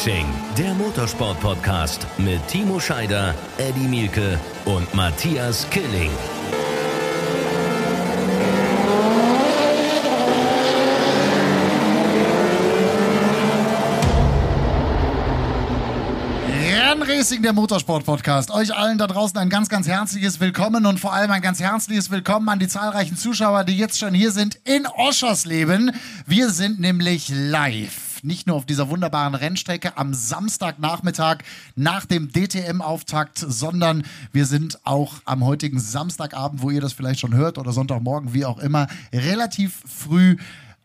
Racing, der Motorsport-Podcast mit Timo Scheider, Eddie Mielke und Matthias Killing. Racing, der Motorsport-Podcast. Euch allen da draußen ein ganz, ganz herzliches Willkommen und vor allem ein ganz herzliches Willkommen an die zahlreichen Zuschauer, die jetzt schon hier sind in Oschersleben. Wir sind nämlich live nicht nur auf dieser wunderbaren Rennstrecke am Samstagnachmittag nach dem DTM-Auftakt, sondern wir sind auch am heutigen Samstagabend, wo ihr das vielleicht schon hört oder Sonntagmorgen, wie auch immer, relativ früh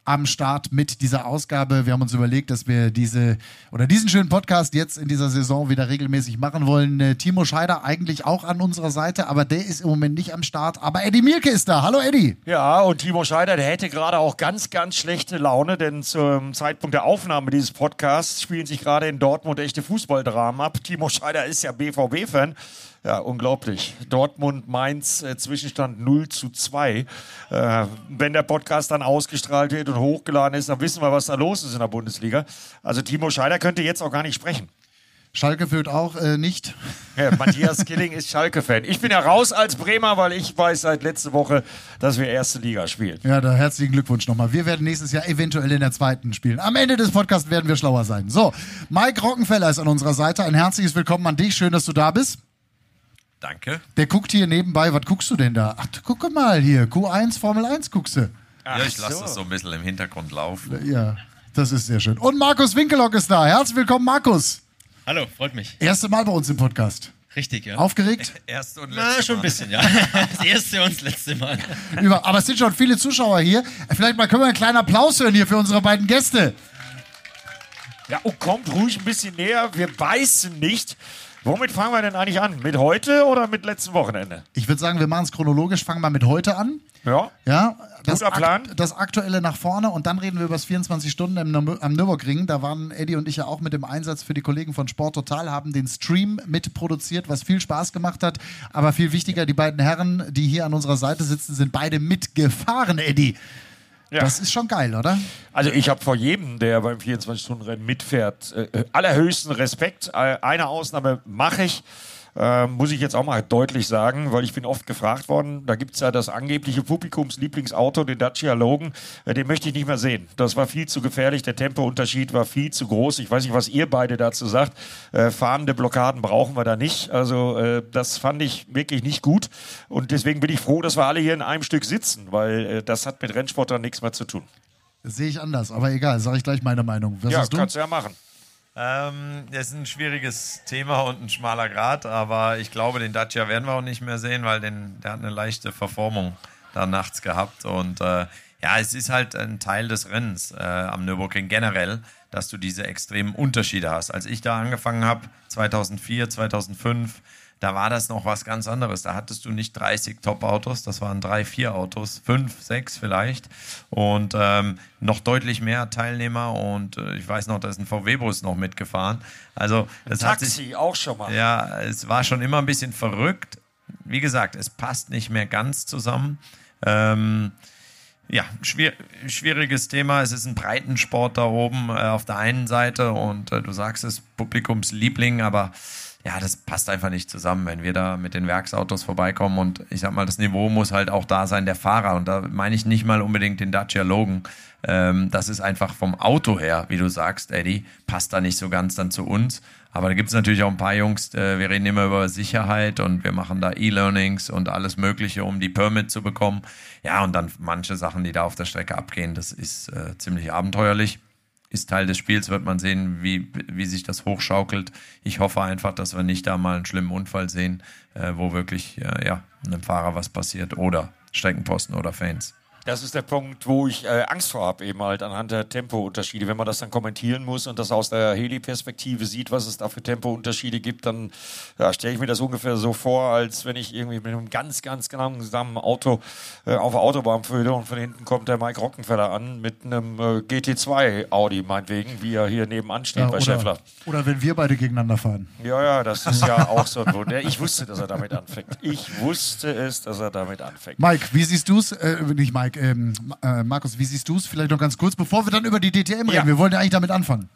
am Start mit dieser Ausgabe. Wir haben uns überlegt, dass wir diese oder diesen schönen Podcast jetzt in dieser Saison wieder regelmäßig machen wollen. Äh, Timo Scheider eigentlich auch an unserer Seite, aber der ist im Moment nicht am Start. Aber Eddie Mielke ist da. Hallo Eddie. Ja, und Timo Scheider, der hätte gerade auch ganz, ganz schlechte Laune, denn zum Zeitpunkt der Aufnahme dieses Podcasts spielen sich gerade in Dortmund echte Fußballdramen ab. Timo Scheider ist ja BVB-Fan. Ja, unglaublich. Dortmund, Mainz, äh, Zwischenstand 0 zu 2. Äh, wenn der Podcast dann ausgestrahlt wird und hochgeladen ist, dann wissen wir, was da los ist in der Bundesliga. Also Timo Scheider könnte jetzt auch gar nicht sprechen. Schalke führt auch äh, nicht. Ja, Matthias Killing ist Schalke-Fan. Ich bin ja raus als Bremer, weil ich weiß seit letzter Woche, dass wir erste Liga spielen. Ja, da herzlichen Glückwunsch nochmal. Wir werden nächstes Jahr eventuell in der zweiten spielen. Am Ende des Podcasts werden wir schlauer sein. So, Mike Rockenfeller ist an unserer Seite. Ein herzliches Willkommen an dich. Schön, dass du da bist. Danke. Der guckt hier nebenbei, was guckst du denn da? Ach, guck mal hier, Q1 Formel 1 guckst du. Ach ja, ich lasse so. das so ein bisschen im Hintergrund laufen. Ja, das ist sehr schön. Und Markus Winkelock ist da. Herzlich willkommen, Markus. Hallo, freut mich. Erste Mal bei uns im Podcast. Richtig, ja. Aufgeregt? Erste und letzte Na, schon ein bisschen, ja. Das erste und das letzte Mal. Über, aber es sind schon viele Zuschauer hier. Vielleicht mal können wir einen kleinen Applaus hören hier für unsere beiden Gäste. Ja, oh, kommt ruhig ein bisschen näher. Wir beißen nicht. Womit fangen wir denn eigentlich an? Mit heute oder mit letztem Wochenende? Ich würde sagen, wir machen es chronologisch. Fangen wir mit heute an. Ja. Ja. Das, Guter Plan. Ak das Aktuelle nach vorne und dann reden wir über das 24 Stunden im, am Nürburgring. Da waren Eddie und ich ja auch mit dem Einsatz für die Kollegen von Sport Total, haben den Stream mitproduziert, was viel Spaß gemacht hat. Aber viel wichtiger, die beiden Herren, die hier an unserer Seite sitzen, sind beide mitgefahren, Eddie. Ja. Das ist schon geil, oder? Also ich habe vor jedem, der beim 24-Stunden-Rennen mitfährt, äh, allerhöchsten Respekt. Äh, eine Ausnahme mache ich. Äh, muss ich jetzt auch mal deutlich sagen, weil ich bin oft gefragt worden, da gibt es ja das angebliche Publikumslieblingsauto, den Dacia Logan, äh, den möchte ich nicht mehr sehen. Das war viel zu gefährlich, der Tempounterschied war viel zu groß. Ich weiß nicht, was ihr beide dazu sagt. Äh, fahrende Blockaden brauchen wir da nicht. Also äh, das fand ich wirklich nicht gut und deswegen bin ich froh, dass wir alle hier in einem Stück sitzen, weil äh, das hat mit Rennsport dann nichts mehr zu tun. Sehe ich anders, aber egal, sage ich gleich meine Meinung. Was ja, kannst du ja machen. Ähm, das ist ein schwieriges Thema und ein schmaler Grad, aber ich glaube, den Dacia werden wir auch nicht mehr sehen, weil den, der hat eine leichte Verformung da nachts gehabt. Und äh, ja, es ist halt ein Teil des Rennens äh, am Nürburgring generell, dass du diese extremen Unterschiede hast. Als ich da angefangen habe, 2004, 2005, da war das noch was ganz anderes. Da hattest du nicht 30 Top-Autos, das waren drei, vier Autos, fünf, sechs vielleicht und ähm, noch deutlich mehr Teilnehmer und äh, ich weiß noch, da ist ein VW-Bus noch mitgefahren. Also das ein Taxi hat sich, auch schon mal. Ja, es war schon immer ein bisschen verrückt. Wie gesagt, es passt nicht mehr ganz zusammen. Ähm, ja, schwier schwieriges Thema. Es ist ein Breitensport da oben äh, auf der einen Seite und äh, du sagst es, Publikumsliebling, aber ja, das passt einfach nicht zusammen, wenn wir da mit den Werksautos vorbeikommen und ich sag mal, das Niveau muss halt auch da sein, der Fahrer. Und da meine ich nicht mal unbedingt den Dacia Logan. Ähm, das ist einfach vom Auto her, wie du sagst, Eddie, passt da nicht so ganz dann zu uns. Aber da gibt es natürlich auch ein paar Jungs, äh, wir reden immer über Sicherheit und wir machen da E-Learnings und alles Mögliche, um die Permit zu bekommen. Ja, und dann manche Sachen, die da auf der Strecke abgehen, das ist äh, ziemlich abenteuerlich ist Teil des Spiels, wird man sehen, wie, wie sich das hochschaukelt. Ich hoffe einfach, dass wir nicht da mal einen schlimmen Unfall sehen, äh, wo wirklich äh, ja, einem Fahrer was passiert oder Streckenposten oder Fans. Das ist der Punkt, wo ich äh, Angst vor habe, eben halt anhand der Tempounterschiede. Wenn man das dann kommentieren muss und das aus der Heli-Perspektive sieht, was es da für Tempounterschiede gibt, dann ja, stelle ich mir das ungefähr so vor, als wenn ich irgendwie mit einem ganz, ganz langsamen Auto äh, auf der Autobahn fühle und von hinten kommt der Mike Rockenfeller an mit einem äh, GT2 Audi, meinetwegen, wie er hier nebenan steht ja, bei oder, Scheffler. Oder wenn wir beide gegeneinander fahren. Ja, ja, das ist ja auch so ein Wunder. Ich wusste, dass er damit anfängt. Ich wusste es, dass er damit anfängt. Mike, wie siehst du es? Äh, nicht Mike, ähm, äh, Markus, wie siehst du es? Vielleicht noch ganz kurz, bevor wir dann über die DTM reden. Ja. Wir wollen ja eigentlich damit anfangen.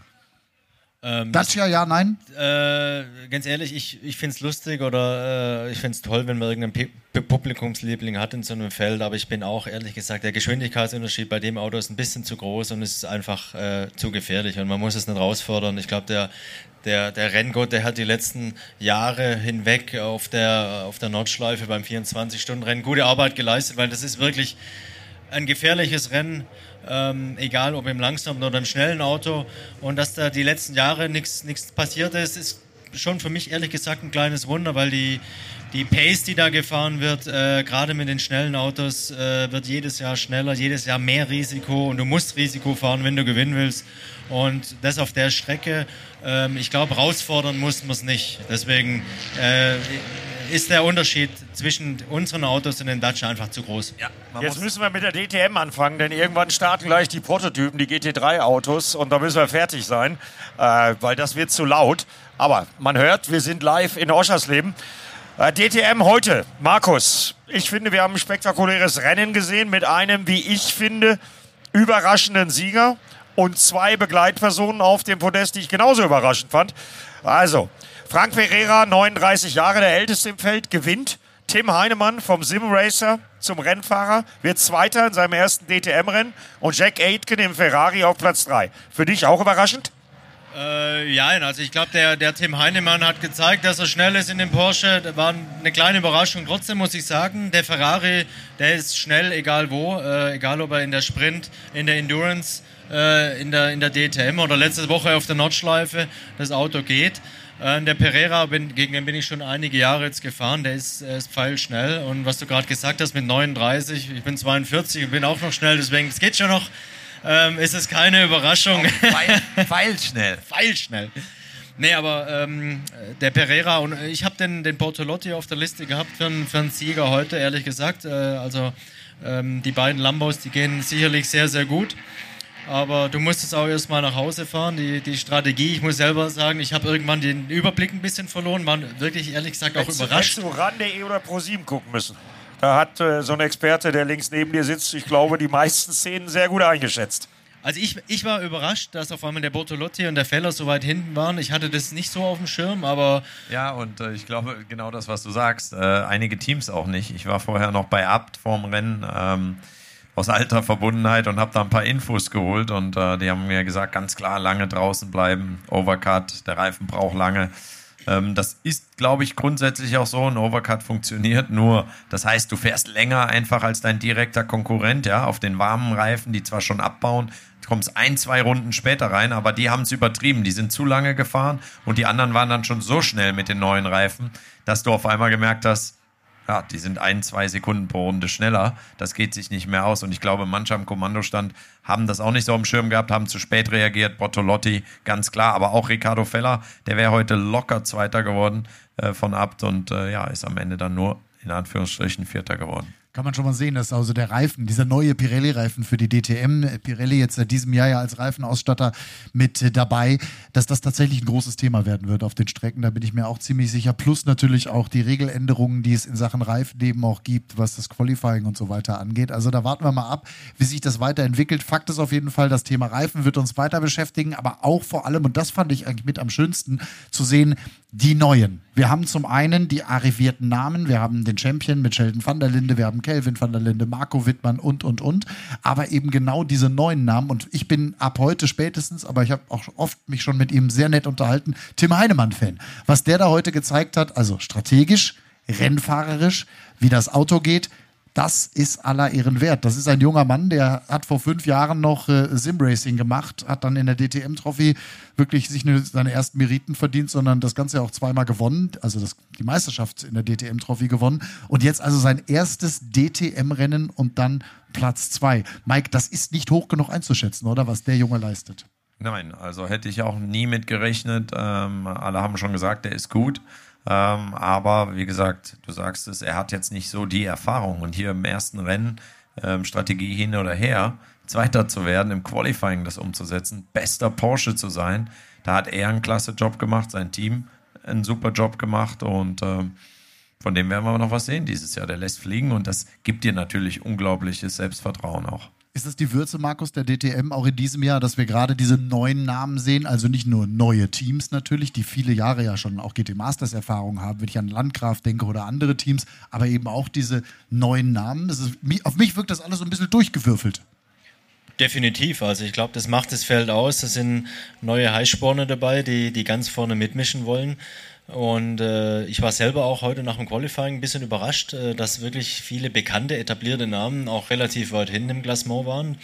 Ähm, Dacia, ja, nein? Äh, ganz ehrlich, ich, ich finde es lustig oder äh, ich finde es toll, wenn man irgendeinen P Publikumsliebling hat in so einem Feld, aber ich bin auch ehrlich gesagt, der Geschwindigkeitsunterschied bei dem Auto ist ein bisschen zu groß und es ist einfach äh, zu gefährlich und man muss es nicht rausfordern. Ich glaube, der, der, der Renngott, der hat die letzten Jahre hinweg auf der, auf der Nordschleife beim 24-Stunden-Rennen gute Arbeit geleistet, weil das ist wirklich ein gefährliches Rennen ähm, egal ob im langsamen oder im schnellen Auto. Und dass da die letzten Jahre nichts passiert ist, ist schon für mich ehrlich gesagt ein kleines Wunder, weil die, die Pace, die da gefahren wird, äh, gerade mit den schnellen Autos, äh, wird jedes Jahr schneller, jedes Jahr mehr Risiko und du musst Risiko fahren, wenn du gewinnen willst. Und das auf der Strecke, ähm, ich glaube, herausfordern muss man es nicht. Deswegen äh, ist der Unterschied zwischen unseren Autos und den Dacia einfach zu groß. Ja, Jetzt müssen wir mit der DTM anfangen, denn irgendwann starten gleich die Prototypen, die GT3-Autos und da müssen wir fertig sein, äh, weil das wird zu laut. Aber man hört, wir sind live in Oschersleben. Äh, DTM heute, Markus, ich finde, wir haben ein spektakuläres Rennen gesehen mit einem, wie ich finde, überraschenden Sieger und zwei Begleitpersonen auf dem Podest, die ich genauso überraschend fand. Also, Frank Ferreira, 39 Jahre, der älteste im Feld, gewinnt. Tim Heinemann vom Simracer zum Rennfahrer wird Zweiter in seinem ersten DTM-Rennen und Jack Aitken im Ferrari auf Platz 3. Für dich auch überraschend? Äh, ja, also ich glaube, der, der Tim Heinemann hat gezeigt, dass er schnell ist in dem Porsche. Das war eine kleine Überraschung. Trotzdem muss ich sagen, der Ferrari, der ist schnell, egal wo, äh, egal ob er in der Sprint, in der Endurance, äh, in, der, in der DTM oder letzte Woche auf der Nordschleife das Auto geht. Äh, der Pereira, bin, gegen den bin ich schon einige Jahre jetzt gefahren, der ist, ist pfeilschnell. Und was du gerade gesagt hast mit 39, ich bin 42 und bin auch noch schnell, deswegen, es geht schon noch, ähm, ist es keine Überraschung. Pfeil, pfeilschnell. pfeilschnell. Nee, aber ähm, der Pereira und ich habe den, den Bortolotti auf der Liste gehabt für, einen, für einen Sieger heute, ehrlich gesagt. Äh, also ähm, die beiden Lambos, die gehen sicherlich sehr, sehr gut. Aber du musst es auch erstmal nach Hause fahren. Die, die Strategie, ich muss selber sagen, ich habe irgendwann den Überblick ein bisschen verloren, war wirklich ehrlich gesagt auch Hättest überrascht. Hättest du RAN.de oder ProSieben gucken müssen. Da hat äh, so ein Experte, der links neben dir sitzt, ich glaube, die meisten Szenen sehr gut eingeschätzt. Also ich, ich war überrascht, dass auf einmal der Bortolotti und der Feller so weit hinten waren. Ich hatte das nicht so auf dem Schirm, aber... Ja, und äh, ich glaube, genau das, was du sagst, äh, einige Teams auch nicht. Ich war vorher noch bei Abt vorm Rennen. Ähm, aus alter Verbundenheit und habe da ein paar Infos geholt und äh, die haben mir gesagt, ganz klar, lange draußen bleiben, Overcut, der Reifen braucht lange. Ähm, das ist, glaube ich, grundsätzlich auch so. Ein Overcut funktioniert nur. Das heißt, du fährst länger einfach als dein direkter Konkurrent, ja, auf den warmen Reifen, die zwar schon abbauen, kommst ein, zwei Runden später rein, aber die haben es übertrieben. Die sind zu lange gefahren und die anderen waren dann schon so schnell mit den neuen Reifen, dass du auf einmal gemerkt hast, ja, die sind ein, zwei Sekunden pro Runde schneller. Das geht sich nicht mehr aus. Und ich glaube, manche am Kommandostand haben das auch nicht so am Schirm gehabt, haben zu spät reagiert. Bottolotti, ganz klar. Aber auch Ricardo Feller, der wäre heute locker Zweiter geworden äh, von Abt und äh, ja, ist am Ende dann nur in Anführungsstrichen Vierter geworden kann man schon mal sehen, dass also der Reifen, dieser neue Pirelli-Reifen für die DTM, Pirelli jetzt seit diesem Jahr ja als Reifenausstatter mit äh, dabei, dass das tatsächlich ein großes Thema werden wird auf den Strecken. Da bin ich mir auch ziemlich sicher. Plus natürlich auch die Regeländerungen, die es in Sachen Reifen eben auch gibt, was das Qualifying und so weiter angeht. Also da warten wir mal ab, wie sich das weiterentwickelt. Fakt ist auf jeden Fall, das Thema Reifen wird uns weiter beschäftigen, aber auch vor allem, und das fand ich eigentlich mit am schönsten, zu sehen, die neuen. Wir haben zum einen die arrivierten Namen, wir haben den Champion mit Sheldon van der Linde, wir haben Kelvin van der Linde, Marco Wittmann und, und, und. Aber eben genau diese neuen Namen. Und ich bin ab heute spätestens, aber ich habe auch oft mich schon mit ihm sehr nett unterhalten, Tim Heinemann-Fan. Was der da heute gezeigt hat, also strategisch, rennfahrerisch, wie das Auto geht, das ist aller Ehren wert. Das ist ein junger Mann, der hat vor fünf Jahren noch äh, Simracing gemacht, hat dann in der DTM-Trophy wirklich sich eine, seine ersten Meriten verdient, sondern das Ganze auch zweimal gewonnen, also das, die Meisterschaft in der DTM-Trophy gewonnen und jetzt also sein erstes DTM-Rennen und dann Platz zwei. Mike, das ist nicht hoch genug einzuschätzen, oder was der Junge leistet? Nein, also hätte ich auch nie mit gerechnet. Ähm, alle haben schon gesagt, der ist gut. Ähm, aber wie gesagt, du sagst es, er hat jetzt nicht so die Erfahrung. Und hier im ersten Rennen, ähm, Strategie hin oder her, Zweiter zu werden, im Qualifying das umzusetzen, bester Porsche zu sein, da hat er einen klasse Job gemacht, sein Team einen super Job gemacht und ähm, von dem werden wir noch was sehen dieses Jahr. Der lässt fliegen und das gibt dir natürlich unglaubliches Selbstvertrauen auch. Ist das die Würze, Markus, der DTM auch in diesem Jahr, dass wir gerade diese neuen Namen sehen? Also nicht nur neue Teams natürlich, die viele Jahre ja schon auch GT Masters Erfahrung haben, wenn ich an Landgraf denke oder andere Teams, aber eben auch diese neuen Namen. Ist, auf mich wirkt das alles so ein bisschen durchgewürfelt. Definitiv. Also ich glaube, das macht das Feld aus. Es sind neue Heißsporne dabei, die, die ganz vorne mitmischen wollen. Und äh, ich war selber auch heute nach dem Qualifying ein bisschen überrascht, äh, dass wirklich viele bekannte, etablierte Namen auch relativ weit hinten im Klassement waren.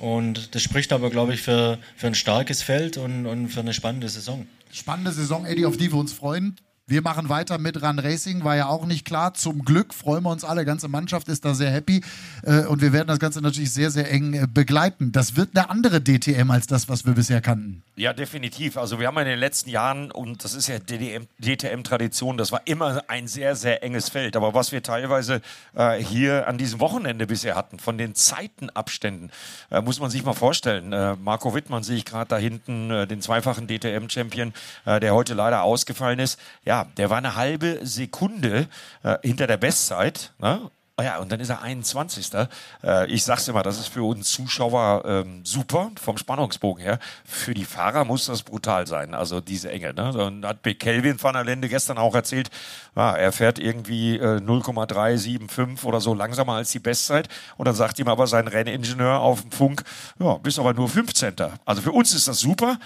Und das spricht aber, glaube ich, für, für ein starkes Feld und, und für eine spannende Saison. Spannende Saison, Eddie, auf die wir uns freuen. Wir machen weiter mit Run Racing, war ja auch nicht klar. Zum Glück freuen wir uns alle, ganze Mannschaft ist da sehr happy äh, und wir werden das Ganze natürlich sehr, sehr eng äh, begleiten. Das wird eine andere DTM als das, was wir bisher kannten. Ja, definitiv. Also wir haben in den letzten Jahren, und das ist ja DTM-Tradition, das war immer ein sehr, sehr enges Feld. Aber was wir teilweise äh, hier an diesem Wochenende bisher hatten, von den Zeitenabständen, äh, muss man sich mal vorstellen. Marco Wittmann sehe ich gerade da hinten, den zweifachen DTM-Champion, der heute leider ausgefallen ist. Ja, der war eine halbe Sekunde äh, hinter der Bestzeit. Ne? Oh ja, und dann ist er 21. Äh, ich sag's immer, das ist für uns Zuschauer ähm, super, vom Spannungsbogen her. Für die Fahrer muss das brutal sein, also diese Enge. Ne? Dann hat Kelvin van der Lende gestern auch erzählt, ja, er fährt irgendwie äh, 0,375 oder so langsamer als die Bestzeit. Und dann sagt ihm aber sein Renningenieur auf dem Funk, ja, bist aber nur 15. Also für uns ist das super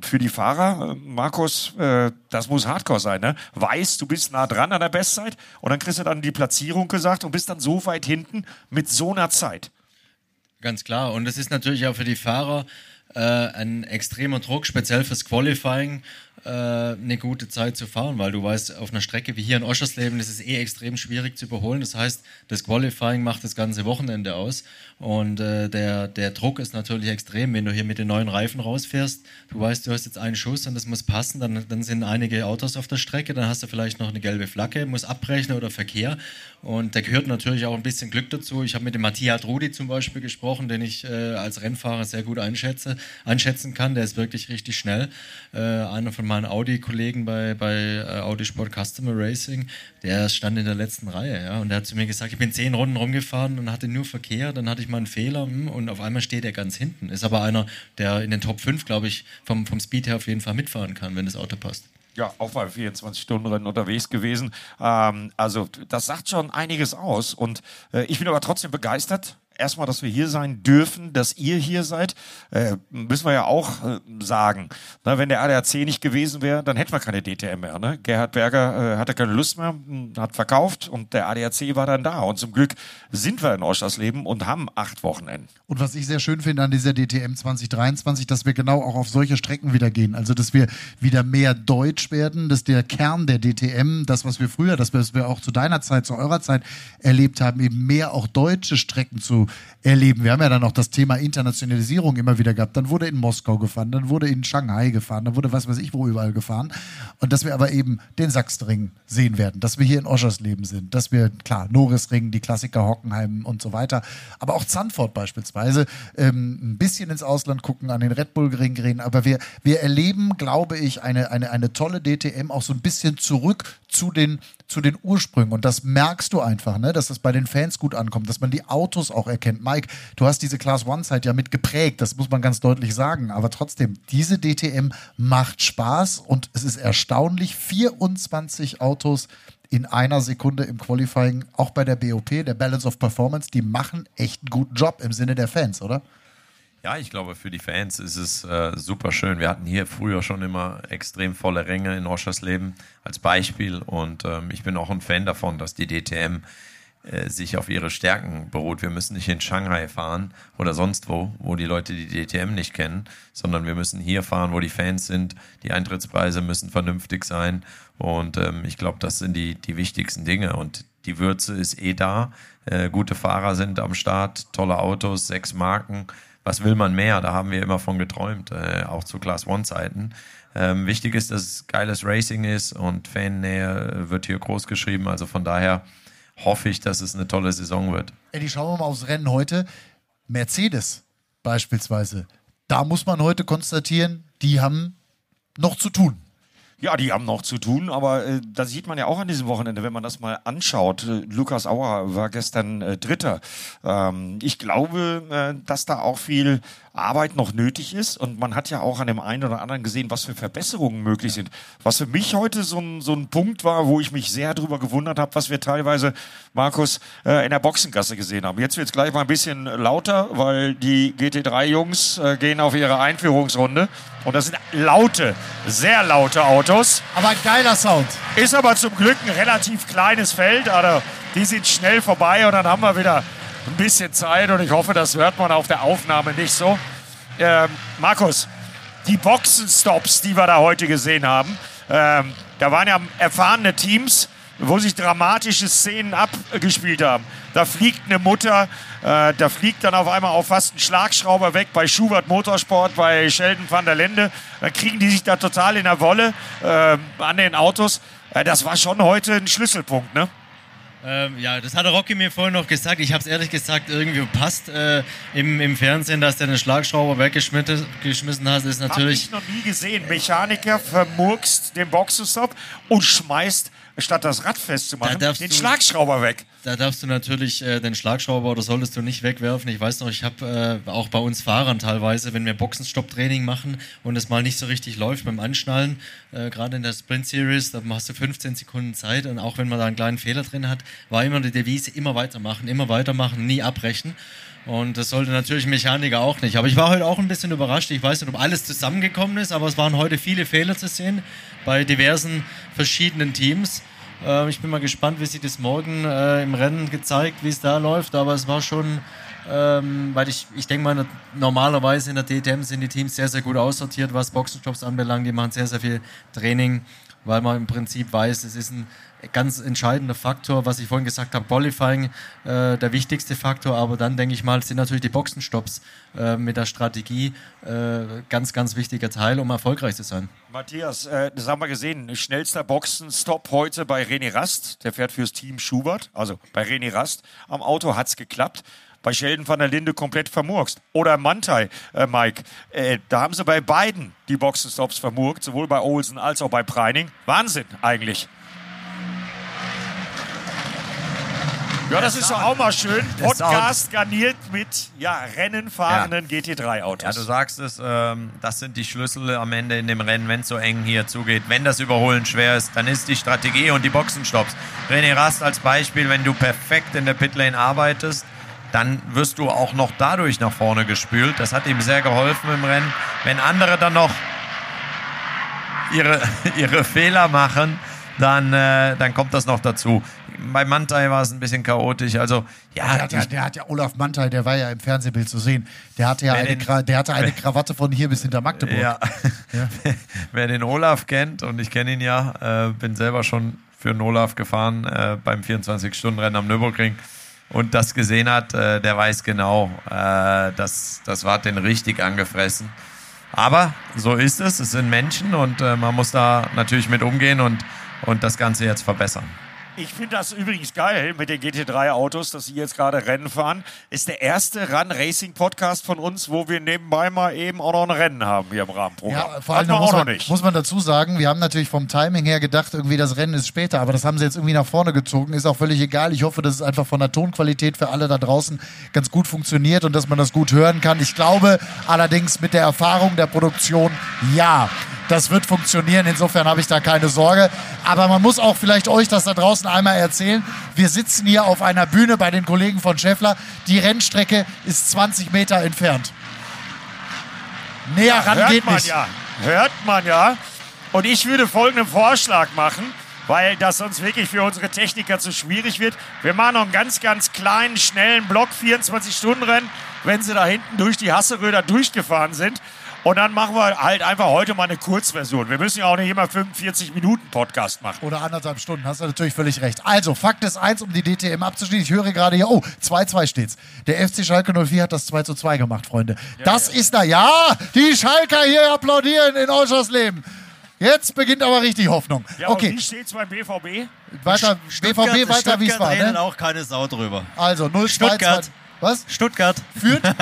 für die Fahrer, äh, Markus, äh, das muss Hardcore sein, ne? Weißt, du bist nah dran an der Bestzeit und dann kriegst du dann die Platzierung gesagt und bist dann so weit hinten mit so einer Zeit. Ganz klar. Und es ist natürlich auch für die Fahrer äh, ein extremer Druck, speziell fürs Qualifying eine gute Zeit zu fahren, weil du weißt, auf einer Strecke wie hier in Oschersleben ist es eh extrem schwierig zu überholen. Das heißt, das Qualifying macht das ganze Wochenende aus und äh, der, der Druck ist natürlich extrem, wenn du hier mit den neuen Reifen rausfährst. Du weißt, du hast jetzt einen Schuss und das muss passen, dann, dann sind einige Autos auf der Strecke, dann hast du vielleicht noch eine gelbe Flagge, muss abbrechen oder Verkehr und da gehört natürlich auch ein bisschen Glück dazu. Ich habe mit dem Matthias Rudi zum Beispiel gesprochen, den ich äh, als Rennfahrer sehr gut einschätze, einschätzen kann. Der ist wirklich richtig schnell. Äh, einer von meinen Audi-Kollegen bei, bei äh, Audi Sport Customer Racing, der stand in der letzten Reihe. Ja, und der hat zu mir gesagt, ich bin zehn Runden rumgefahren und hatte nur Verkehr. Dann hatte ich mal einen Fehler hm, und auf einmal steht er ganz hinten. Ist aber einer, der in den Top 5, glaube ich, vom, vom Speed her auf jeden Fall mitfahren kann, wenn das Auto passt. Ja, auch mal 24-Stunden-Rennen unterwegs gewesen. Ähm, also das sagt schon einiges aus. Und äh, ich bin aber trotzdem begeistert erstmal, dass wir hier sein dürfen, dass ihr hier seid, äh, müssen wir ja auch äh, sagen. Na, wenn der ADAC nicht gewesen wäre, dann hätten wir keine DTM mehr. Ne? Gerhard Berger äh, hatte keine Lust mehr, hm, hat verkauft und der ADAC war dann da. Und zum Glück sind wir in Oschersleben und haben acht Wochenenden. Und was ich sehr schön finde an dieser DTM 2023, dass wir genau auch auf solche Strecken wieder gehen. Also, dass wir wieder mehr deutsch werden, dass der Kern der DTM, das, was wir früher, das, was wir auch zu deiner Zeit, zu eurer Zeit erlebt haben, eben mehr auch deutsche Strecken zu erleben. Wir haben ja dann auch das Thema Internationalisierung immer wieder gehabt. Dann wurde in Moskau gefahren, dann wurde in Shanghai gefahren, dann wurde was weiß ich wo überall gefahren. Und dass wir aber eben den Sachsenring sehen werden, dass wir hier in Oschersleben sind, dass wir, klar, Norrisring, die Klassiker Hockenheim und so weiter, aber auch Zandvoort beispielsweise, ähm, ein bisschen ins Ausland gucken, an den Red Bull Ring gehen. Aber wir, wir erleben, glaube ich, eine, eine, eine tolle DTM auch so ein bisschen zurück zu den, zu den Ursprüngen. Und das merkst du einfach, ne? dass das bei den Fans gut ankommt, dass man die Autos auch erkennt. Mike, du hast diese Class One-Zeit ja mit geprägt, das muss man ganz deutlich sagen. Aber trotzdem, diese DTM macht Spaß und es ist erstaunlich, 24 Autos in einer Sekunde im Qualifying, auch bei der BOP, der Balance of Performance, die machen echt einen guten Job im Sinne der Fans, oder? Ja, ich glaube, für die Fans ist es äh, super schön. Wir hatten hier früher schon immer extrem volle Ränge in Oschersleben als Beispiel und ähm, ich bin auch ein Fan davon, dass die DTM äh, sich auf ihre Stärken beruht. Wir müssen nicht in Shanghai fahren oder sonst wo, wo die Leute die DTM nicht kennen, sondern wir müssen hier fahren, wo die Fans sind. Die Eintrittspreise müssen vernünftig sein und ähm, ich glaube, das sind die, die wichtigsten Dinge und die Würze ist eh da. Äh, gute Fahrer sind am Start, tolle Autos, sechs Marken was will man mehr? Da haben wir immer von geträumt, äh, auch zu Class One-Zeiten. Ähm, wichtig ist, dass es geiles Racing ist und Fannähe wird hier groß geschrieben. Also von daher hoffe ich, dass es eine tolle Saison wird. Eddie, schauen wir mal aufs Rennen heute. Mercedes beispielsweise. Da muss man heute konstatieren, die haben noch zu tun. Ja, die haben noch zu tun, aber äh, da sieht man ja auch an diesem Wochenende, wenn man das mal anschaut. Äh, Lukas Auer war gestern äh, Dritter. Ähm, ich glaube, äh, dass da auch viel Arbeit noch nötig ist und man hat ja auch an dem einen oder anderen gesehen, was für Verbesserungen möglich sind. Was für mich heute so ein, so ein Punkt war, wo ich mich sehr drüber gewundert habe, was wir teilweise, Markus, äh, in der Boxengasse gesehen haben. Jetzt wird es gleich mal ein bisschen lauter, weil die GT3-Jungs äh, gehen auf ihre Einführungsrunde und das sind laute, sehr laute Autos. Aber ein geiler Sound. Ist aber zum Glück ein relativ kleines Feld, also die sind schnell vorbei und dann haben wir wieder ein bisschen Zeit und ich hoffe, das hört man auf der Aufnahme nicht so. Ähm, Markus, die Boxenstops, die wir da heute gesehen haben, ähm, da waren ja erfahrene Teams, wo sich dramatische Szenen abgespielt haben. Da fliegt eine Mutter, äh, da fliegt dann auf einmal auch fast ein Schlagschrauber weg bei Schubert Motorsport, bei Sheldon van der Lende. Dann kriegen die sich da total in der Wolle äh, an den Autos. Äh, das war schon heute ein Schlüsselpunkt, ne? Ähm, ja, das hat Rocky mir vorhin noch gesagt. Ich habe es ehrlich gesagt irgendwie passt äh, im, im Fernsehen, dass der einen Schlagschrauber weggeschmissen hat. Ist natürlich. Hab ich noch nie gesehen. Mechaniker vermurkst den Boxenstopp und schmeißt statt das Rad festzumachen, den du- Schlagschrauber weg. Da darfst du natürlich äh, den Schlagschrauber oder solltest du nicht wegwerfen. Ich weiß noch, ich habe äh, auch bei uns Fahrern teilweise, wenn wir Boxenstopp-Training machen und es mal nicht so richtig läuft beim Anschnallen, äh, gerade in der Sprint Series, da hast du 15 Sekunden Zeit und auch wenn man da einen kleinen Fehler drin hat, war immer die Devise, immer weitermachen, immer weitermachen, nie abbrechen. Und das sollte natürlich Mechaniker auch nicht. Aber ich war heute auch ein bisschen überrascht. Ich weiß nicht, ob alles zusammengekommen ist, aber es waren heute viele Fehler zu sehen bei diversen verschiedenen Teams. Äh, ich bin mal gespannt, wie sich das morgen äh, im Rennen gezeigt, wie es da läuft. Aber es war schon, ähm, weil ich, ich denke mal, normalerweise in der DTM sind die Teams sehr, sehr gut aussortiert, was Boxenstops anbelangt. Die machen sehr, sehr viel Training, weil man im Prinzip weiß, es ist ein ganz entscheidender Faktor, was ich vorhin gesagt habe, Qualifying, äh, der wichtigste Faktor, aber dann denke ich mal, sind natürlich die Boxenstops äh, mit der Strategie äh, ganz, ganz wichtiger Teil, um erfolgreich zu sein. Matthias, äh, das haben wir gesehen. Schnellster Boxenstopp heute bei René Rast. Der fährt fürs Team Schubert. Also bei René Rast am Auto hat's geklappt. Bei Sheldon van der Linde komplett vermurkst. Oder Mantai, äh, Mike. Äh, da haben sie bei beiden die Boxenstops vermurkt. Sowohl bei Olsen als auch bei Preining. Wahnsinn eigentlich. Ja, das ist doch auch mal schön. Podcast garniert mit ja, rennenfahrenden GT3-Autos. Ja, du sagst es, ähm, das sind die Schlüssel am Ende in dem Rennen, wenn es so eng hier zugeht. Wenn das Überholen schwer ist, dann ist die Strategie und die Boxenstopps. René Rast als Beispiel, wenn du perfekt in der Pitlane arbeitest, dann wirst du auch noch dadurch nach vorne gespült. Das hat ihm sehr geholfen im Rennen. Wenn andere dann noch ihre, ihre Fehler machen, dann, äh, dann kommt das noch dazu. Bei Mantai war es ein bisschen chaotisch. Also, ja, Der hat, ja, der hat ja Olaf Mantai, der war ja im Fernsehbild zu sehen. Der hatte ja eine, den- der hatte eine Krawatte von hier bis hinter Magdeburg. Ja. Wer den Olaf kennt, und ich kenne ihn ja, äh, bin selber schon für den Olaf gefahren äh, beim 24-Stunden-Rennen am Nürburgring und das gesehen hat, äh, der weiß genau, äh, das, das war den richtig angefressen. Aber so ist es, es sind Menschen und äh, man muss da natürlich mit umgehen und, und das Ganze jetzt verbessern. Ich finde das übrigens geil mit den GT3-Autos, dass sie jetzt gerade Rennen fahren. Ist der erste Run-Racing-Podcast von uns, wo wir nebenbei mal eben auch noch ein Rennen haben hier im Rahmenprogramm. Ja, vor allem wir muss auch noch man, nicht. muss man dazu sagen, wir haben natürlich vom Timing her gedacht, irgendwie das Rennen ist später, aber das haben sie jetzt irgendwie nach vorne gezogen. Ist auch völlig egal. Ich hoffe, dass es einfach von der Tonqualität für alle da draußen ganz gut funktioniert und dass man das gut hören kann. Ich glaube allerdings mit der Erfahrung der Produktion, ja, das wird funktionieren. Insofern habe ich da keine Sorge. Aber man muss auch vielleicht euch das da draußen einmal erzählen. Wir sitzen hier auf einer Bühne bei den Kollegen von Scheffler. Die Rennstrecke ist 20 Meter entfernt. Näher ran Hört geht man nicht. ja. Hört man ja. Und ich würde folgenden Vorschlag machen, weil das sonst wirklich für unsere Techniker zu schwierig wird. Wir machen noch einen ganz, ganz kleinen, schnellen Block, 24-Stunden-Rennen, wenn sie da hinten durch die Hasseröder durchgefahren sind. Und dann machen wir halt einfach heute mal eine Kurzversion. Wir müssen ja auch nicht immer 45 Minuten Podcast machen. Oder anderthalb Stunden, hast du natürlich völlig recht. Also, Fakt ist eins, um die DTM abzuschließen. Ich höre gerade hier, oh, 2-2 steht's. Der FC Schalke 04 hat das 2 zu 2 gemacht, Freunde. das ist da, ja, die Schalker hier applaudieren in Olschersleben. Jetzt beginnt aber richtig Hoffnung. Ja, und okay, wie steht's beim BVB? weiter, BVB, weiter Wiesbaden. redet Ne? auch keine Sau drüber. Also, 0 2 Stuttgart. Was? Stuttgart. Führt?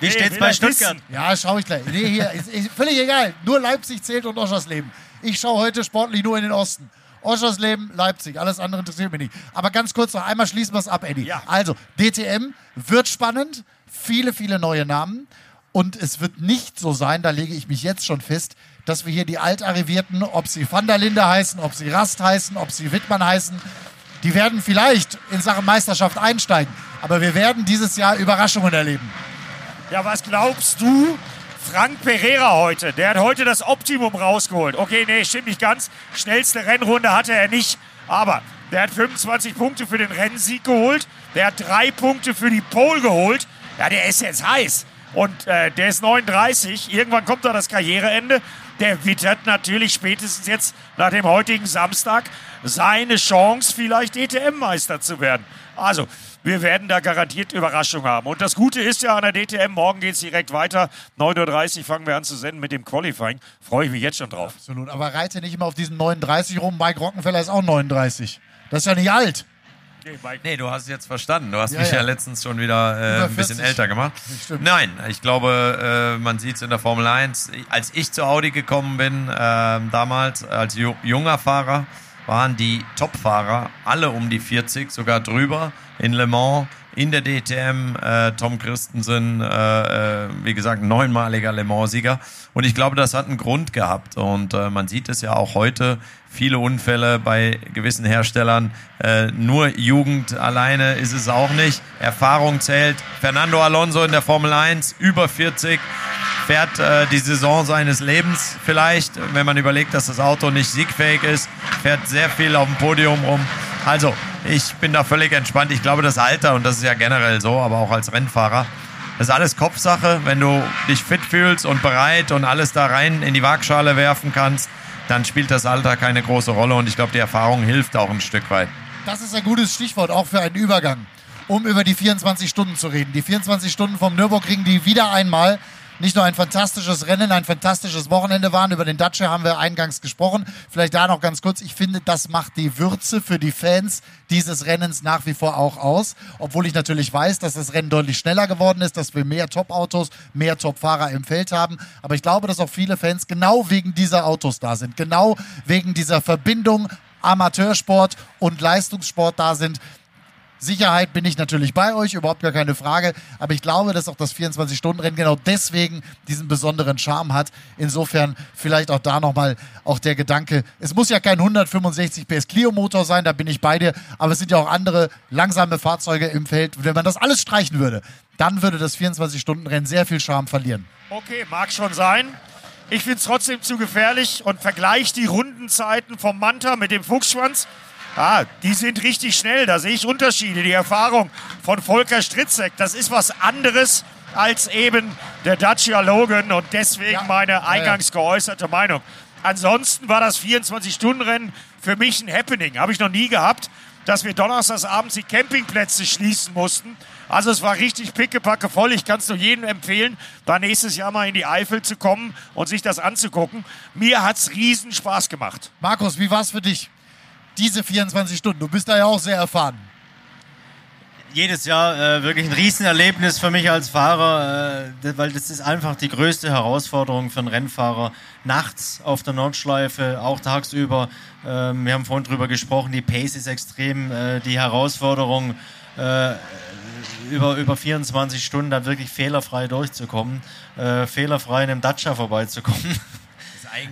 Wie Nee, steht's bei Stuttgart? wissen. Ja, schau ich gleich. Nee, hier, ist, ist völlig egal. Nur Leipzig zählt und Oschersleben. Ich schaue heute sportlich nur in den Osten. Oschersleben, Leipzig, alles andere interessiert mich nicht. Aber ganz kurz noch einmal schließen wir es ab, Eddie. Ja. Also, DTM wird spannend, viele, viele neue Namen. Und es wird nicht so sein, da lege ich mich jetzt schon fest, dass wir hier die Altarrivierten, ob sie Van der Linde heißen, ob sie Rast heißen, ob sie Wittmann heißen, die werden vielleicht in Sachen Meisterschaft einsteigen. Aber wir werden dieses Jahr Überraschungen erleben. Ja, was glaubst du? Frank Pereira heute, der hat heute das Optimum rausgeholt. Okay, nee, stimmt nicht ganz. Schnellste Rennrunde hatte er nicht. Aber der hat 25 Punkte für den Rennsieg geholt. Der hat drei Punkte für die Pole geholt. Ja, der ist jetzt heiß. Und äh, der ist 39. Irgendwann kommt da das Karriereende. Der wittert natürlich spätestens jetzt nach dem heutigen Samstag seine Chance, vielleicht DTM-Meister zu werden. Also, wir werden da garantiert Überraschung haben. Und das Gute ist ja an der DTM, morgen geht es direkt weiter. 9.30 Uhr fangen wir an zu senden mit dem Qualifying. Freue ich mich jetzt schon drauf. Absolut. Aber reite nicht immer auf diesen 39 rum. Mike Rockenfeller ist auch 39. Das ist ja nicht alt. Nee, Mike. Nee, du hast es jetzt verstanden. Du hast Ja, mich ja, ja. letztens schon wieder äh, ein bisschen 40. älter gemacht. Nein, ich glaube, äh, man sieht es in der Formel 1. Als ich zu Audi gekommen bin, äh, damals als ju junger Fahrer, waren die Top-Fahrer alle um die 40, sogar drüber in Le Mans. In der DTM, äh, Tom Christensen, äh, äh, wie gesagt, neunmaliger Le Mans-Sieger. Und ich glaube, das hat einen Grund gehabt. Und äh, man sieht es ja auch heute, viele Unfälle bei gewissen Herstellern. Äh, nur Jugend alleine ist es auch nicht. Erfahrung zählt. Fernando Alonso in der Formel 1, über 40, fährt äh, die Saison seines Lebens vielleicht, wenn man überlegt, dass das Auto nicht siegfähig ist, fährt sehr viel auf dem Podium rum. Also, ich bin da völlig entspannt. Ich glaube, das Alter, und das ist ja generell so, aber auch als Rennfahrer, das ist alles Kopfsache. Wenn du dich fit fühlst und bereit und alles da rein in die Waagschale werfen kannst, dann spielt das Alter keine große Rolle und ich glaube, die Erfahrung hilft auch ein Stück weit. Das ist ein gutes Stichwort, auch für einen Übergang, um über die 24 Stunden zu reden. Die 24 Stunden vom Nürburgring, die wieder einmal nicht nur ein fantastisches Rennen, ein fantastisches Wochenende waren. Über den Dacia haben wir eingangs gesprochen. Vielleicht da noch ganz kurz. Ich finde, das macht die Würze für die Fans dieses Rennens nach wie vor auch aus. Obwohl ich natürlich weiß, dass das Rennen deutlich schneller geworden ist, dass wir mehr Top-Autos, mehr Top-Fahrer im Feld haben. Aber ich glaube, dass auch viele Fans genau wegen dieser Autos da sind. Genau wegen dieser Verbindung Amateursport und Leistungssport da sind. Sicherheit bin ich natürlich bei euch, überhaupt gar keine Frage. Aber ich glaube, dass auch das 24-Stunden-Rennen genau deswegen diesen besonderen Charme hat. Insofern vielleicht auch da nochmal auch der Gedanke, es muss ja kein 165 PS Clio-Motor sein, da bin ich bei dir. Aber es sind ja auch andere langsame Fahrzeuge im Feld. Wenn man das alles streichen würde, dann würde das 24-Stunden-Rennen sehr viel Charme verlieren. Okay, mag schon sein. Ich finde es trotzdem zu gefährlich und vergleich die Rundenzeiten vom Manta mit dem Fuchsschwanz. Ah, die sind richtig schnell, da sehe ich Unterschiede. Die Erfahrung von Volker Stritzek, das ist was anderes als eben der Dacia Logan und deswegen Ja. meine eingangs geäußerte Meinung. Ansonsten war das 24-Stunden-Rennen für mich ein Happening. Habe ich noch nie gehabt, dass wir donnerstags abends die Campingplätze schließen mussten. Also es war richtig pickepacke voll. Ich kann es nur jedem empfehlen, da nächstes Jahr mal in die Eifel zu kommen und sich das anzugucken. Mir hat es riesen Spaß gemacht. Markus, wie war es für dich? Diese 24 Stunden, du bist da ja auch sehr erfahren. jedes Jahr äh, wirklich ein Riesenerlebnis für mich als Fahrer, äh, weil das ist einfach die größte Herausforderung für einen Rennfahrer. Nachts auf der Nordschleife, auch tagsüber. Ähm, wir haben vorhin drüber gesprochen, die Pace ist extrem, äh, die Herausforderung, äh, über, über 24 Stunden da wirklich fehlerfrei durchzukommen, äh, fehlerfrei in einem Dacia vorbeizukommen.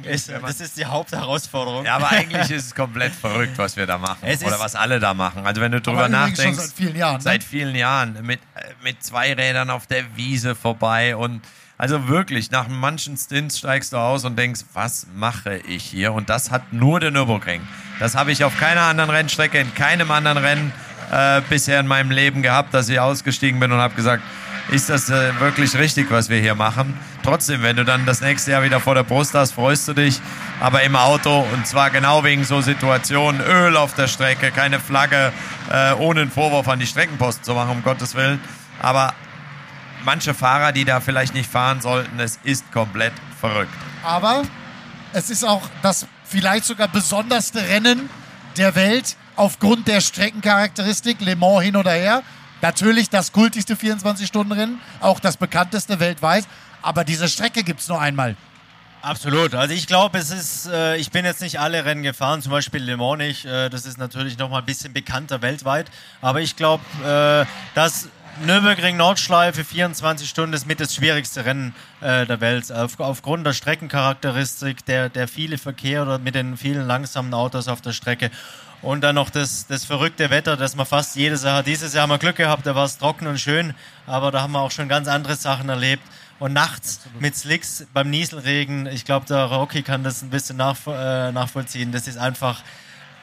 Ist, das ist die Hauptherausforderung. Ja, aber eigentlich ist es komplett verrückt, was wir da machen. Es Oder was alle da machen. Also wenn du drüber übrigens schon nachdenkst. seit vielen Jahren, ne? Seit vielen Jahren. Mit, mit zwei Rädern auf der Wiese vorbei. Und also wirklich, nach manchen Stints steigst du aus und denkst, was mache ich hier? Und das hat nur der Nürburgring. Das habe ich auf keiner anderen Rennstrecke, in keinem anderen Rennen äh, bisher in meinem Leben gehabt, dass ich ausgestiegen bin und habe gesagt, ist das äh, wirklich richtig, was wir hier machen? Trotzdem, wenn du dann das nächste Jahr wieder vor der Brust hast, freust du dich. Aber im Auto, und zwar genau wegen so Situationen, Öl auf der Strecke, keine Flagge, äh, ohne einen Vorwurf an die Streckenposten zu machen, um Gottes Willen. Aber manche Fahrer, die da vielleicht nicht fahren sollten, es ist komplett verrückt. Aber es ist auch das vielleicht sogar besonderste Rennen der Welt aufgrund der Streckencharakteristik, Le Mans hin oder her. Natürlich das kultigste 24-Stunden-Rennen, auch das bekannteste weltweit. Aber diese Strecke gibt es nur einmal. Absolut. Also ich glaube, es ist, äh, ich bin jetzt nicht alle Rennen gefahren, zum Beispiel Le Mans nicht. Äh, das ist natürlich noch mal ein bisschen bekannter weltweit. Aber ich glaube, äh, dass Nürburgring Nordschleife 24 Stunden ist mit das schwierigste Rennen äh, der Welt. Auf, aufgrund der Streckencharakteristik, der, der viele Verkehr oder mit den vielen langsamen Autos auf der Strecke. Und dann noch das, das verrückte Wetter, das man fast jedes Jahr. Dieses Jahr haben wir Glück gehabt, da war es trocken und schön, aber da haben wir auch schon ganz andere Sachen erlebt. Und nachts mit Slicks beim Nieselregen, ich glaube, der Rocky kann das ein bisschen äh, nachvollziehen. Das ist einfach,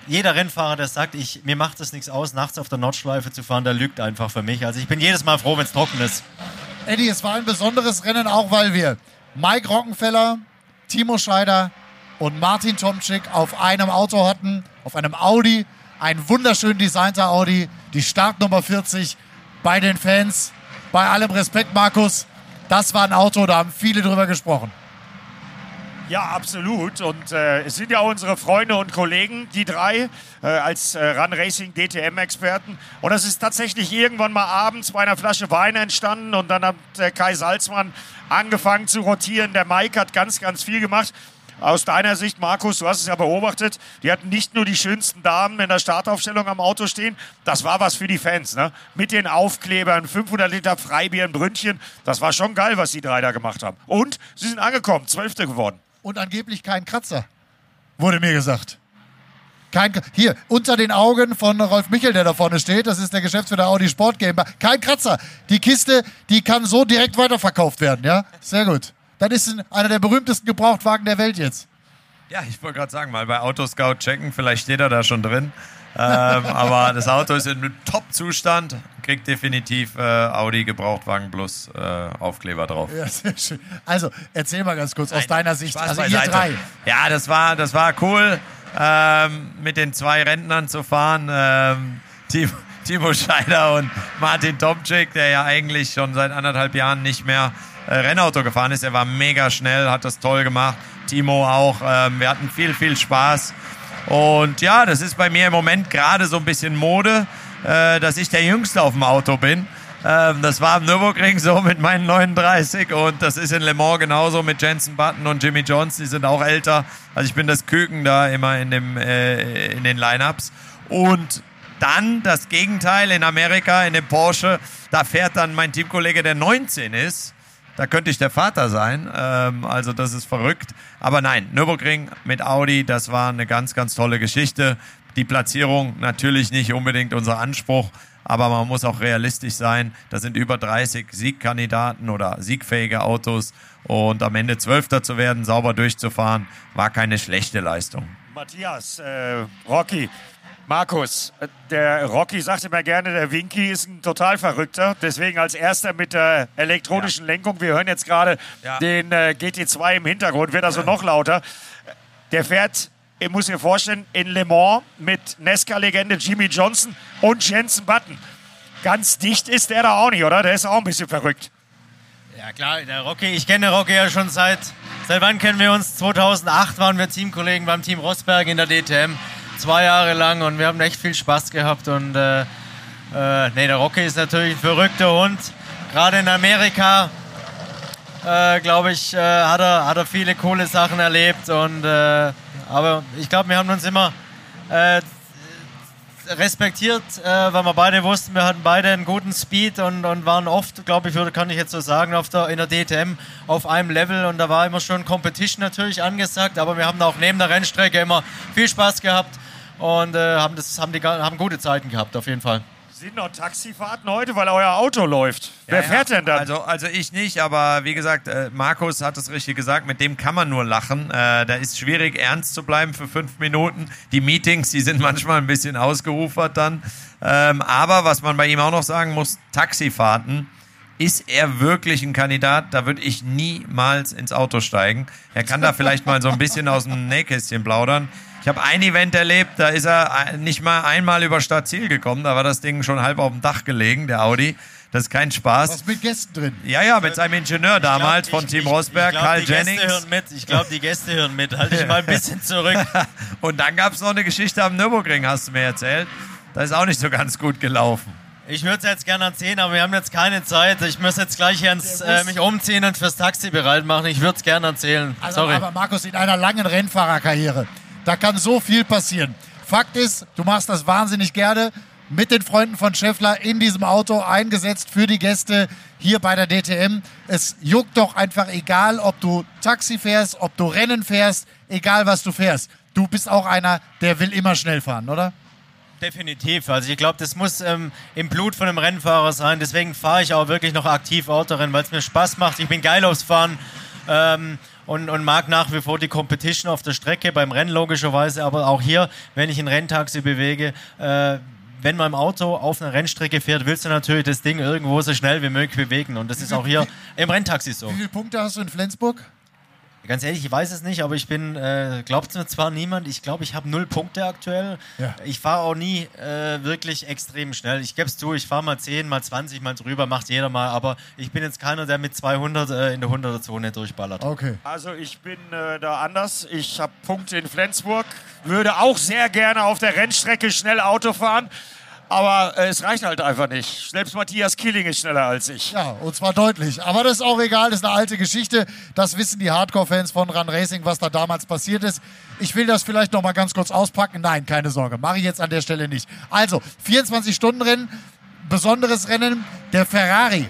jeder Rennfahrer, der sagt, ich, mir macht das nichts aus, nachts auf der Nordschleife zu fahren, der lügt einfach für mich. Also ich bin jedes Mal froh, wenn es trocken ist. Eddie, es war ein besonderes Rennen, auch weil wir Mike Rockenfeller, Timo Scheider und Martin Tomczyk auf einem Auto hatten, auf einem Audi, ein wunderschön designter Audi, die Startnummer 40 bei den Fans. Bei allem Respekt, Markus, das war ein Auto, da haben viele drüber gesprochen. Ja, absolut. Und äh, es sind ja unsere Freunde und Kollegen, die drei, äh, als äh, Run Racing DTM-Experten. Und das ist tatsächlich irgendwann mal abends bei einer Flasche Wein entstanden. Und dann hat äh, Kai Salzmann angefangen zu rotieren. Der Mike hat ganz, ganz viel gemacht. Aus deiner Sicht, Markus, du hast es ja beobachtet, die hatten nicht nur die schönsten Damen in der Startaufstellung am Auto stehen, das war was für die Fans, ne? Mit den Aufklebern, 500 Liter Freibier, ein Brünnchen, das war schon geil, was die drei da gemacht haben. Und sie sind angekommen, Zwölfte geworden. Und angeblich kein Kratzer, wurde mir gesagt. Kein, hier, unter den Augen von Rolf Michel, der da vorne steht, das ist der Geschäftsführer Audi Sport GmbH. Kein Kratzer. Die Kiste, die kann so direkt weiterverkauft werden, ja? Sehr gut. Das ist einer der berühmtesten Gebrauchtwagen der Welt jetzt. Ja, ich wollte gerade sagen, mal bei Autoscout checken, vielleicht steht er da schon drin. ähm, aber das Auto ist in Top-Zustand, kriegt definitiv äh, Audi Gebrauchtwagen plus äh, Aufkleber drauf. Ja, sehr schön. Also, erzähl mal ganz kurz aus deiner Sicht, Spaß also ihr drei. Ja, das war, das war cool, ähm, mit den zwei Rentnern zu fahren. Ähm, Timo, Timo Scheider und Martin Tomczyk, der ja eigentlich schon seit anderthalb Jahren nicht mehr Rennauto gefahren ist. Er war mega schnell, hat das toll gemacht. Timo auch. Ähm, wir hatten viel, viel Spaß. Und ja, das ist bei mir im Moment gerade so ein bisschen Mode, äh, dass ich der Jüngste auf dem Auto bin. Ähm, das war am Nürburgring so mit meinen 39 und das ist in Le Mans genauso mit Jensen Button und Jimmy Johnson, die sind auch älter. Also ich bin das Küken da immer in, dem, äh, in den Lineups. Und dann das Gegenteil in Amerika, in dem Porsche, da fährt dann mein Teamkollege, der 19 ist. Da könnte ich der Vater sein. Ähm, also das ist verrückt. Aber nein, Nürburgring mit Audi, das war eine ganz, ganz tolle Geschichte. Die Platzierung natürlich nicht unbedingt unser Anspruch, aber man muss auch realistisch sein. Da sind über 30 Siegkandidaten oder siegfähige Autos und am Ende Zwölfter zu werden, sauber durchzufahren, war keine schlechte Leistung. Matthias, äh, Rocky, Markus, der Rocky sagt immer gerne, der Winky ist ein total Verrückter. Deswegen als erster mit der elektronischen Lenkung. Wir hören jetzt gerade Ja. den äh, GT2 im Hintergrund, wird also noch lauter. Der fährt, ich muss mir vorstellen, in Le Mans mit Nesca-Legende Jimmy Johnson und Jensen Button. Ganz dicht ist der da auch nicht, oder? Der ist auch ein bisschen verrückt. Ja klar, der Rocky, ich kenne Rocky ja schon seit, seit wann kennen wir uns? 2008 waren wir Teamkollegen beim Team Rosberg in der DTM, zwei Jahre lang und wir haben echt viel Spaß gehabt und äh, äh, nee, der Rocky ist natürlich ein verrückter Hund, gerade in Amerika, äh, glaube ich, äh, hat, er, hat er viele coole Sachen erlebt und äh, aber ich glaube, wir haben uns immer äh, respektiert, weil wir beide wussten, wir hatten beide einen guten Speed und, und waren oft, glaube ich, würde, kann ich jetzt so sagen, auf der, in der DTM auf einem Level und da war immer schon Competition natürlich angesagt, aber wir haben auch neben der Rennstrecke immer viel Spaß gehabt und äh, haben, das, haben, die, haben gute Zeiten gehabt, auf jeden Fall. Sind noch Taxifahrten heute, weil euer Auto läuft? Wer Ja, fährt ja. denn dann? Also, also ich nicht, aber wie gesagt, äh, Markus hat es richtig gesagt, mit dem kann man nur lachen. Äh, da ist schwierig, ernst zu bleiben für fünf Minuten. Die Meetings, die sind manchmal ein bisschen ausgerufert dann. Ähm, aber was man bei ihm auch noch sagen muss, Taxifahrten. Ist er wirklich ein Kandidat? Da würde ich niemals ins Auto steigen. Er kann da vielleicht mal so ein bisschen aus dem Nähkästchen plaudern. Ich habe ein Event erlebt, da ist er äh, nicht mal einmal über Stadtziel gekommen. Da war das Ding schon halb auf dem Dach gelegen, der Audi. Das ist kein Spaß. Was mit Gästen drin? Ja, ja, mit seinem Ingenieur damals Ich glaub, von ich- Team ich- Rosberg, ich glaub, Karl die Gäste Jennings. hören mit. Ich glaube, die Gäste hören mit. Halte ich mal ein bisschen zurück. Und dann gab es noch eine Geschichte am Nürburgring, hast du mir erzählt. Da ist auch nicht so ganz gut gelaufen. Ich würde es jetzt gerne erzählen, aber wir haben jetzt keine Zeit. Ich muss jetzt gleich ins, äh, mich umziehen und fürs Taxi bereit machen. Ich würde es gerne erzählen. Also, Sorry. aber Markus, in einer langen Rennfahrerkarriere, da kann so viel passieren. Fakt ist, du machst das wahnsinnig gerne mit den Freunden von Scheffler in diesem Auto eingesetzt für die Gäste hier bei der DTM. Es juckt doch einfach egal, ob du Taxi fährst, ob du Rennen fährst, egal was du fährst. Du bist auch einer, der will immer schnell fahren, oder? Definitiv. Also ich glaube, das muss ähm, im Blut von einem Rennfahrer sein. Deswegen fahre ich auch wirklich noch aktiv Autorennen, weil es mir Spaß macht. Ich bin geil aufs Fahren ähm, und, und mag nach wie vor die Competition auf der Strecke, beim Rennen logischerweise, aber auch hier, wenn ich ein Renntaxi bewege, äh, wenn man im Auto auf einer Rennstrecke fährt, willst du natürlich das Ding irgendwo so schnell wie möglich bewegen. Und das ist auch hier im Renntaxi so. Wie viele Punkte hast du in Flensburg? Ganz ehrlich, ich weiß es nicht, aber ich bin, äh, glaubt mir zwar niemand, ich glaube, ich habe null Punkte aktuell. Ja. Ich fahre auch nie äh, wirklich extrem schnell. Ich gebe es zu, ich fahre mal 10, mal 20, mal drüber, macht jeder mal, aber ich bin jetzt keiner, der mit 200 äh, in der 100er Zone durchballert. Okay. Also ich bin äh, da anders. Ich habe Punkte in Flensburg, würde auch sehr gerne auf der Rennstrecke schnell Auto fahren. Aber äh, es reicht halt einfach nicht. Selbst Matthias Killing ist schneller als ich. Ja, und zwar deutlich. Aber das ist auch egal, das ist eine alte Geschichte. Das wissen die Hardcore-Fans von Run Racing, was da damals passiert ist. Ich will das vielleicht noch mal ganz kurz auspacken. Nein, keine Sorge, mache ich jetzt an der Stelle nicht. Also, 24-Stunden-Rennen, besonderes Rennen. Der Ferrari,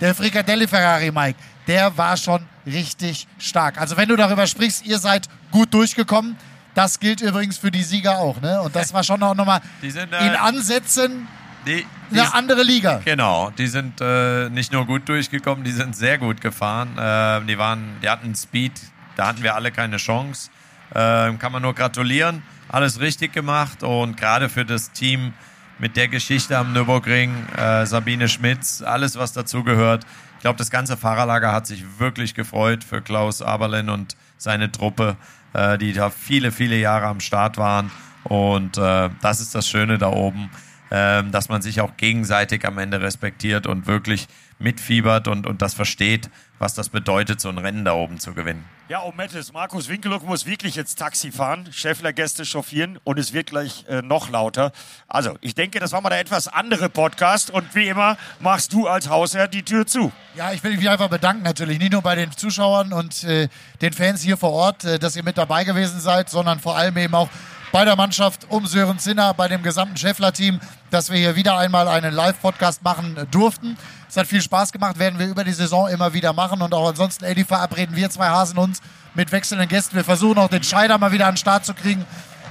der Fricadelli Ferrari, Mike, der war schon richtig stark. Also, wenn du darüber sprichst, ihr seid gut durchgekommen. Das gilt übrigens für die Sieger auch, ne? Und das war schon auch nochmal Die sind, äh, in Ansätzen Die, die, eine andere Liga. Genau, die sind äh, nicht nur gut durchgekommen, die sind sehr gut gefahren. Äh, die, waren, die hatten Speed, da hatten wir alle keine Chance. Äh, kann man nur gratulieren, alles richtig gemacht und gerade für das Team mit der Geschichte am Nürburgring, äh, Sabine Schmitz, alles was dazugehört. Ich glaube, das ganze Fahrerlager hat sich wirklich gefreut für Klaus Aberlin und seine Truppe, äh, die da viele, viele Jahre am Start waren. Und äh, das ist das Schöne da oben ähm, dass man sich auch gegenseitig am Ende respektiert und wirklich mitfiebert und, und das versteht, was das bedeutet, so ein Rennen da oben zu gewinnen. Ja, und Mettes, Markus Winkeluck muss wirklich jetzt Taxi fahren, Schäffler-Gäste chauffieren und es wird gleich äh, noch lauter. Also, ich denke, das war mal der etwas andere Podcast und wie immer machst du als Hausherr die Tür zu. Ja, ich will mich einfach bedanken natürlich, nicht nur bei den Zuschauern und äh, den Fans hier vor Ort, äh, dass ihr mit dabei gewesen seid, sondern vor allem eben auch bei der Mannschaft um Sören Zinner, bei dem gesamten Scheffler-Team, dass wir hier wieder einmal einen Live-Podcast machen äh, durften. Es hat viel Spaß gemacht, werden wir über die Saison immer wieder machen und auch ansonsten, Eddie, verabreden wir zwei Hasen uns mit wechselnden Gästen. Wir versuchen auch den Scheider mal wieder an den Start zu kriegen,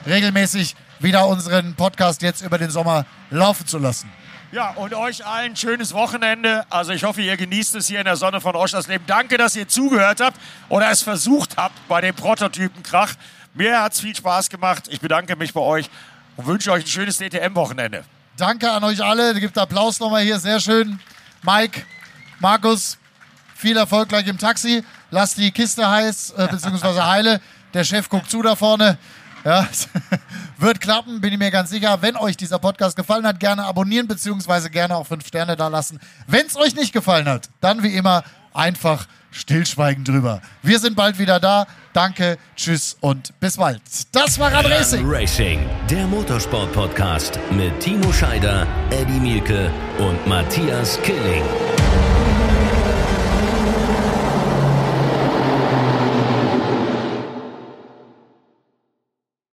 regelmäßig wieder unseren Podcast jetzt über den Sommer laufen zu lassen. Ja, und euch allen ein schönes Wochenende. Also ich hoffe, ihr genießt es hier in der Sonne von Oschersleben. Danke, dass ihr zugehört habt oder es versucht habt bei dem Prototypen-Krach. Mir hat es viel Spaß gemacht. Ich bedanke mich bei euch und wünsche euch ein schönes DTM-Wochenende. Danke an euch alle. Gibt Applaus nochmal hier. Sehr schön. Mike, Markus, viel Erfolg gleich im Taxi. Lass die Kiste heiß, äh, beziehungsweise heile. Der Chef guckt zu da vorne. Ja, wird klappen, bin ich mir ganz sicher. Wenn euch dieser Podcast gefallen hat, gerne abonnieren, beziehungsweise gerne auch fünf Sterne da lassen. Wenn es euch nicht gefallen hat, dann wie immer einfach stillschweigen drüber. Wir sind bald wieder da. Danke, tschüss und bis bald. Das war Rad Racing. Racing, der Motorsport-Podcast mit Timo Scheider, Eddie Mielke und Matthias Killing.